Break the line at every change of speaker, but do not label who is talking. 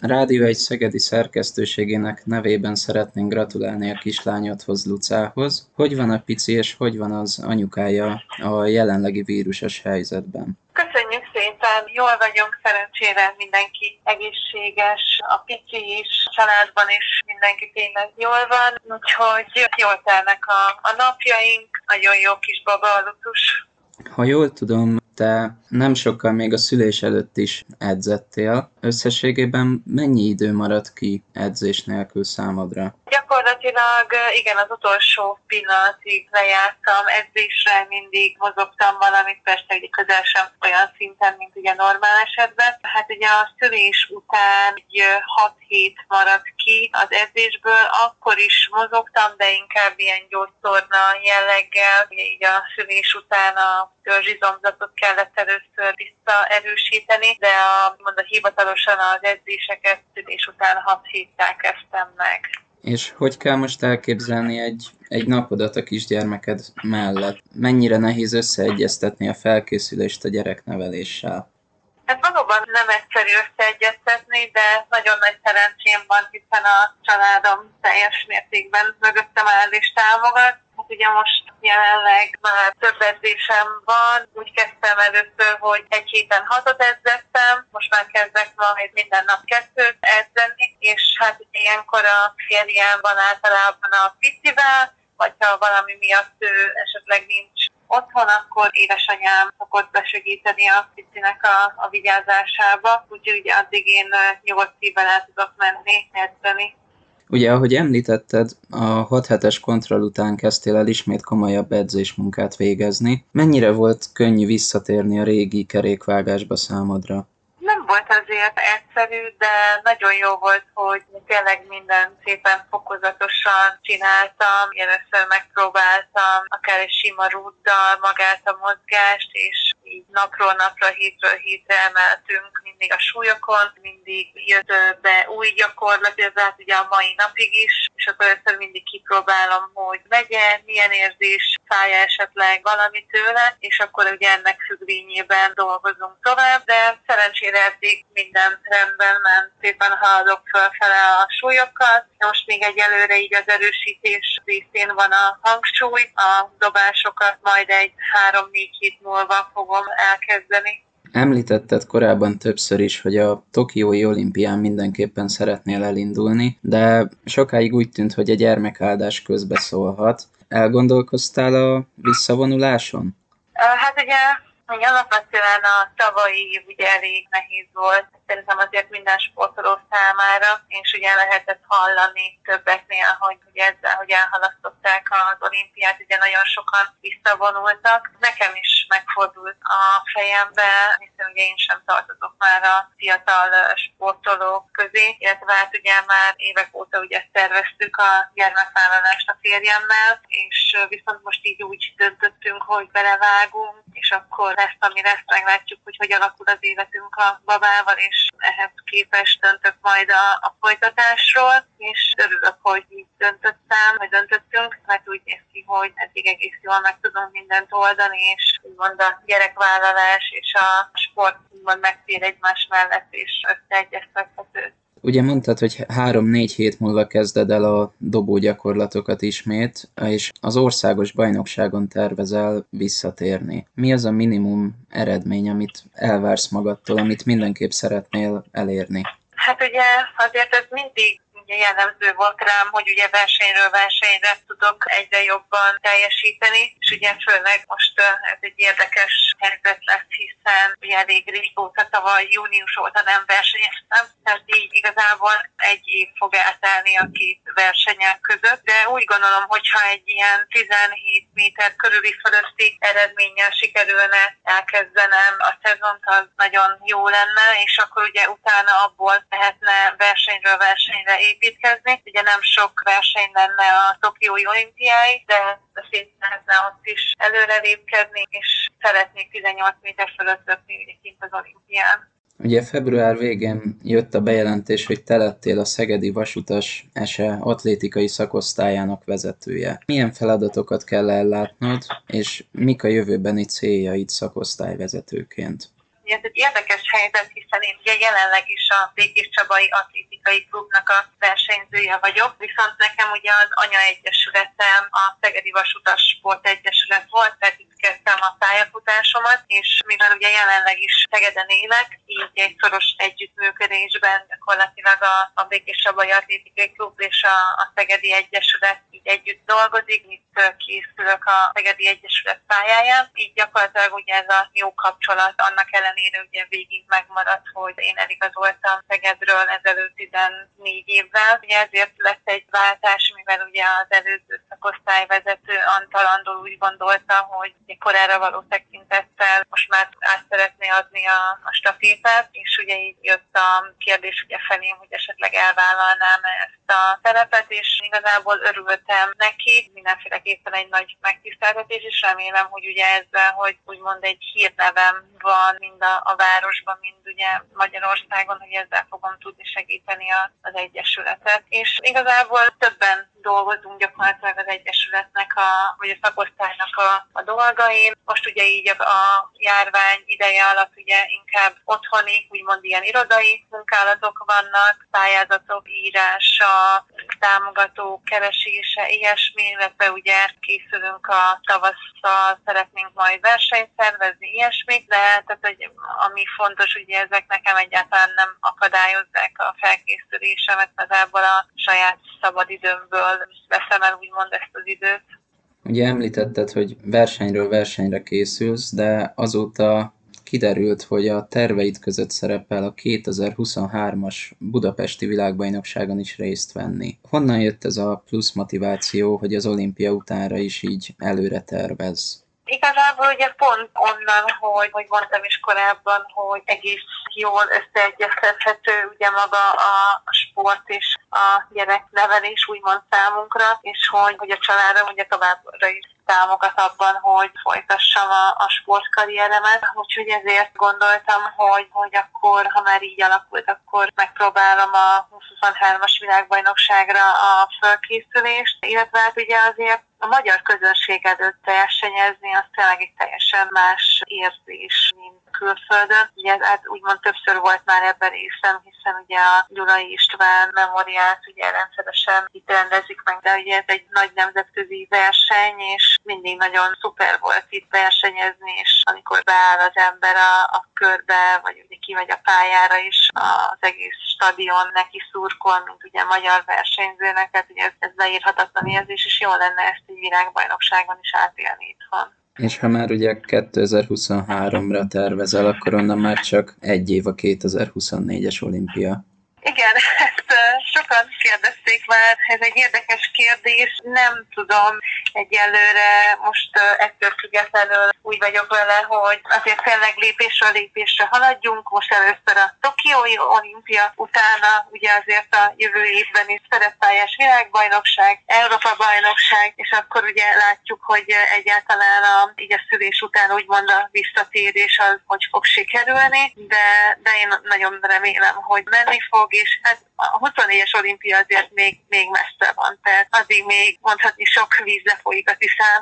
Rádió egy szegedi szerkesztőségének nevében szeretnénk gratulálni a kislányodhoz, Lucához. Hogy van a pici, és hogy van az anyukája a jelenlegi vírusos helyzetben?
Köszönjük szépen, jól vagyunk, szerencsére mindenki egészséges, a pici is, a családban is mindenki tényleg jól van, úgyhogy jól telnek a, a napjaink, nagyon jó kis baba a
Ha jól tudom, te nem sokkal még a szülés előtt is edzettél. Összességében mennyi idő maradt ki edzés nélkül számodra?
Gyakorlatilag igen, az utolsó pillanatig lejártam edzésre, mindig mozogtam valamit, persze egy közel sem olyan szinten, mint ugye normál esetben. Hát ugye a szülés után egy 6 hét maradt ki az edzésből, akkor is mozogtam, de inkább ilyen gyógytorna jelleggel, ugye így a szülés után a törzsizomzatot kellett először visszaerősíteni, de a, mond a hivatalosan az edzéseket szülés után 6 héttel kezdtem meg.
És hogy kell most elképzelni egy, egy napodat a kisgyermeked mellett? Mennyire nehéz összeegyeztetni a felkészülést a gyerekneveléssel?
Hát valóban nem egyszerű összeegyeztetni, de nagyon nagy szerencsém van, hiszen a családom teljes mértékben mögöttem áll és támogat. Ugye most jelenleg már több edzésem van, úgy kezdtem először, hogy egy héten hatot edzettem, most már kezdek majd minden nap kettőt edzeni, és hát ugye ilyenkor a férjem van általában a picivel, vagy ha valami miatt ő esetleg nincs otthon, akkor édesanyám szokott besegíteni a picinek a, a vigyázásába, úgyhogy addig én nyugodt szívvel el tudok menni, edzeni.
Ugye, ahogy említetted, a 6 hetes kontroll után kezdtél el ismét komolyabb edzésmunkát végezni. Mennyire volt könnyű visszatérni a régi kerékvágásba számodra?
Nem volt azért egyszerű, de nagyon jó volt, hogy tényleg minden szépen fokozatosan csináltam. Először megpróbáltam akár egy sima rúddal magát a mozgást, és így napról napra, hétről hétre emeltünk mindig a súlyokon, mindig jött be új gyakorlat, ez hát ugye a mai napig is, és akkor először mindig kipróbálom, hogy megye, milyen érzés, fája esetleg valami tőle, és akkor ugye ennek függvényében dolgozunk tovább, de szerencsére eddig minden rendben ment, szépen haladok fölfele a súlyokat. Most még egyelőre így az erősítés részén van a hangsúly, a dobásokat majd egy három-négy hét múlva fogom elkezdeni.
Említetted korábban többször is, hogy a Tokiói olimpián mindenképpen szeretnél elindulni, de sokáig úgy tűnt, hogy a gyermekáldás közbe szólhat. Elgondolkoztál a visszavonuláson?
Hát ugye hogy alapvetően a tavalyi ugye elég nehéz volt, szerintem azért minden sportoló számára, és ugye lehetett hallani többeknél, hogy ugye ezzel, hogy elhalasztották az olimpiát, ugye nagyon sokan visszavonultak. Nekem is megfordult a fejembe, hiszen ugye én sem tartozok már a fiatal sportolók közé, illetve hát ugye már évek óta ugye szerveztük a gyermekvállalást a férjemmel, és viszont most így úgy döntöttünk, hogy belevágunk, és akkor lesz, ami lesz, meglátjuk, hogy hogy alakul az életünk a babával, és ehhez képest döntök majd a, a folytatásról, és örülök, hogy így döntöttem, vagy döntöttünk, mert úgy néz ki, hogy eddig egész jól meg tudunk mindent oldani, és úgymond a gyerekvállalás és a sport úgymond megfér egymás mellett, és összeegyeztethető.
Ugye mondtad, hogy három-négy hét múlva kezded el a dobó gyakorlatokat ismét, és az országos bajnokságon tervezel visszatérni. Mi az a minimum eredmény, amit elvársz magadtól, amit mindenképp szeretnél elérni?
Hát ugye azért ez mindig ugye jellemző volt rám, hogy ugye versenyről versenyre tudok egyre jobban teljesíteni, és ugye főleg most ez egy érdekes helyzet lesz, hiszen ugye elég régóta tavaly június óta nem versenyeztem, tehát így igazából egy év fog eltelni a két versenyek között, de úgy gondolom, hogyha egy ilyen 17 méter körüli fölötti eredménnyel sikerülne elkezdenem a szezont, az nagyon jó lenne, és akkor ugye utána abból lehetne versenyről versenyre építkezni. Ugye nem sok verseny lenne a Tokiói olimpiái, de szép lehetne ott is előrelépkedni, és szeretnék 18 méter fölött lökni kint az olimpián.
Ugye február végén jött a bejelentés, hogy te lettél a Szegedi Vasutas ESE atlétikai szakosztályának vezetője. Milyen feladatokat kell ellátnod, és mik a jövőbeni céljaid szakosztályvezetőként?
Ez egy érdekes helyzet, hiszen én ugye jelenleg is a Békés Csabai Atlétikai Klubnak a versenyzője vagyok, viszont nekem ugye az anya egyesületem a Szegedi Vasutas Sport Egyesület volt, itt kezdtem a pályafutásomat, és mivel ugye jelenleg is Szegeden élek, így egy szoros együttműködésben gyakorlatilag a, a Békés Csabai Atlétikai Klub és a, a Szegedi Egyesület így együtt dolgozik, itt készülök a Szegedi Egyesület pályáján, így gyakorlatilag ugye ez a jó kapcsolat annak ellenére ugye végig megmaradt, hogy én eligazoltam Szegedről ezelőtt 14 évvel. Ugye ezért lett egy váltás, mivel ugye az előző szakosztályvezető Antal Andor úgy gondolta, hogy korára való tekintettel most már át szeretné adni a, a stafétát, és ugye így jött a kérdés ugye felém, hogy esetleg elvállalnám ezt a szerepet, és igazából örültem neki, mindenféleképpen egy nagy megtiszteltetés, és remélem, hogy ugye ezzel, hogy úgymond egy hírnevem van mind a, a városban, mind ugye Magyarországon, hogy ezzel fogom tudni segíteni a, az Egyesületet. És igazából többen dolgozunk gyakorlatilag az Egyesületnek, a, vagy a szakosztálynak a, a dolgain. Most ugye így a, a járvány ideje alatt ugye inkább otthoni, úgymond ilyen irodai munkálatok vannak, pályázatok írása, támogató keresése, ilyesmi, illetve ugye készülünk a tavasszal, szeretnénk majd versenyt szervezni, ilyesmi, de tehát, hogy ami fontos, ugye ezek nekem egyáltalán nem akadályozzák a felkészülésemet, igazából a saját szabadidőmből veszem el úgymond ezt az időt.
Ugye említetted, hogy versenyről versenyre készülsz, de azóta kiderült, hogy a terveid között szerepel a 2023-as Budapesti világbajnokságon is részt venni. Honnan jött ez a plusz motiváció, hogy az olimpia utánra is így előre tervez?
Igazából ugye pont onnan, hogy, hogy mondtam is korábban, hogy egész jól összeegyeztethető ugye maga a, sport és a gyereknevelés úgymond számunkra, és hogy, hogy a családom ugye továbbra is támogat abban, hogy folytassam a, a sportkarrieremet, úgyhogy ezért gondoltam, hogy, hogy akkor, ha már így alakult, akkor megpróbálom a 2023-as világbajnokságra a fölkészülést, illetve hát ugye azért a magyar közönség előtt versenyezni, az tényleg egy teljesen más érzés, mint külföldön. Ugye hát úgymond többször volt már ebben részem, hiszen ugye a Gyulai István memoriát ugye rendszeresen itt rendezik meg, de ugye ez egy nagy nemzetközi verseny, és mindig nagyon szuper volt itt versenyezni, és amikor beáll az ember a, a körbe, vagy ugye kimegy a pályára is, az egész stadion neki szurkol, mint ugye magyar versenyzőnek, tehát ugye ez, ez leírhatatlan érzés, és jó lenne ezt egy világbajnokságon is átélni itthon.
És ha már ugye 2023-ra tervezel, akkor onnan már csak egy év a 2024-es olimpia.
Igen, ezt sokan kérdezték már, ez egy érdekes kérdés. Nem tudom egyelőre, most ettől függetlenül úgy vagyok vele, hogy azért tényleg lépésről lépésre haladjunk. Most először a Tokiói olimpia, utána ugye azért a jövő évben is szerepályás világbajnokság, Európa bajnokság, és akkor ugye látjuk, hogy egyáltalán a, így a szülés után úgymond a visszatérés az hogy fog sikerülni, de, de én nagyon remélem, hogy menni fog, és hát a 24-es olimpia azért még, még messze van, tehát addig még mondhatni sok víz lefolyik a tiszán.